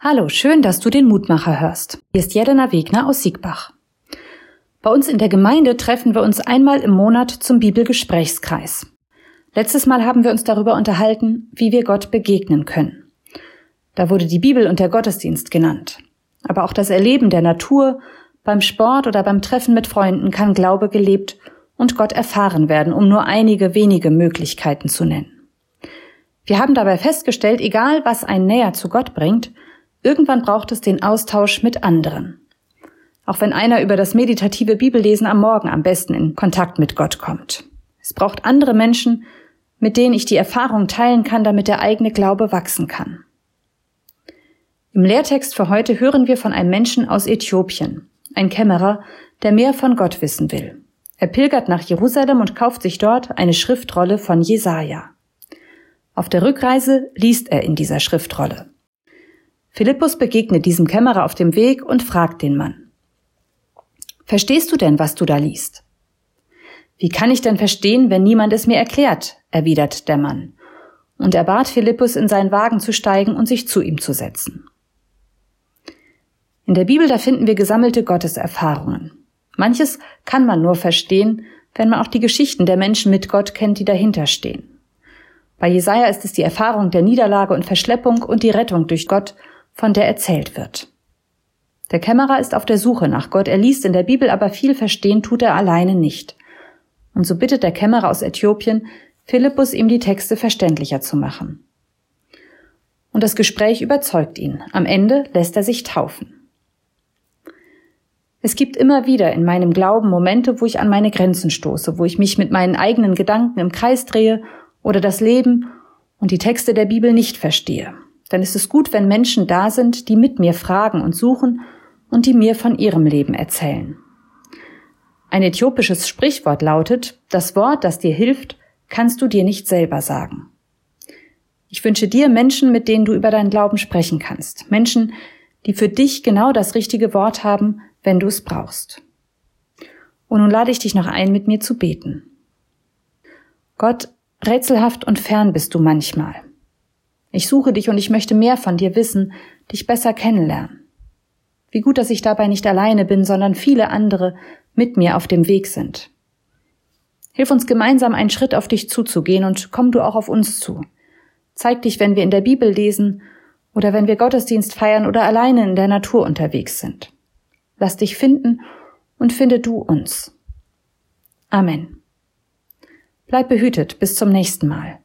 Hallo, schön, dass du den Mutmacher hörst. Hier ist Jelena Wegner aus Siegbach. Bei uns in der Gemeinde treffen wir uns einmal im Monat zum Bibelgesprächskreis. Letztes Mal haben wir uns darüber unterhalten, wie wir Gott begegnen können. Da wurde die Bibel und der Gottesdienst genannt. Aber auch das Erleben der Natur, beim Sport oder beim Treffen mit Freunden kann Glaube gelebt und Gott erfahren werden, um nur einige wenige Möglichkeiten zu nennen. Wir haben dabei festgestellt, egal was einen näher zu Gott bringt, irgendwann braucht es den Austausch mit anderen. Auch wenn einer über das meditative Bibellesen am Morgen am besten in Kontakt mit Gott kommt. Es braucht andere Menschen, mit denen ich die Erfahrung teilen kann, damit der eigene Glaube wachsen kann. Im Lehrtext für heute hören wir von einem Menschen aus Äthiopien, ein Kämmerer, der mehr von Gott wissen will. Er pilgert nach Jerusalem und kauft sich dort eine Schriftrolle von Jesaja. Auf der Rückreise liest er in dieser Schriftrolle. Philippus begegnet diesem Kämmerer auf dem Weg und fragt den Mann. Verstehst du denn, was du da liest? Wie kann ich denn verstehen, wenn niemand es mir erklärt? erwidert der Mann. Und er bat Philippus, in seinen Wagen zu steigen und sich zu ihm zu setzen. In der Bibel, da finden wir gesammelte Gotteserfahrungen. Manches kann man nur verstehen, wenn man auch die Geschichten der Menschen mit Gott kennt, die dahinter stehen. Bei Jesaja ist es die Erfahrung der Niederlage und Verschleppung und die Rettung durch Gott, von der erzählt wird. Der Kämmerer ist auf der Suche nach Gott. Er liest in der Bibel, aber viel verstehen tut er alleine nicht. Und so bittet der Kämmerer aus Äthiopien Philippus, ihm die Texte verständlicher zu machen. Und das Gespräch überzeugt ihn. Am Ende lässt er sich taufen. Es gibt immer wieder in meinem Glauben Momente, wo ich an meine Grenzen stoße, wo ich mich mit meinen eigenen Gedanken im Kreis drehe oder das Leben und die Texte der Bibel nicht verstehe. Dann ist es gut, wenn Menschen da sind, die mit mir fragen und suchen und die mir von ihrem Leben erzählen. Ein äthiopisches Sprichwort lautet, das Wort, das dir hilft, kannst du dir nicht selber sagen. Ich wünsche dir Menschen, mit denen du über deinen Glauben sprechen kannst. Menschen, die für dich genau das richtige Wort haben, wenn du es brauchst. Und nun lade ich dich noch ein, mit mir zu beten. Gott, rätselhaft und fern bist du manchmal. Ich suche dich und ich möchte mehr von dir wissen, dich besser kennenlernen. Wie gut, dass ich dabei nicht alleine bin, sondern viele andere mit mir auf dem Weg sind. Hilf uns gemeinsam einen Schritt auf dich zuzugehen und komm du auch auf uns zu. Zeig dich, wenn wir in der Bibel lesen oder wenn wir Gottesdienst feiern oder alleine in der Natur unterwegs sind. Lass dich finden und finde du uns. Amen. Bleib behütet bis zum nächsten Mal.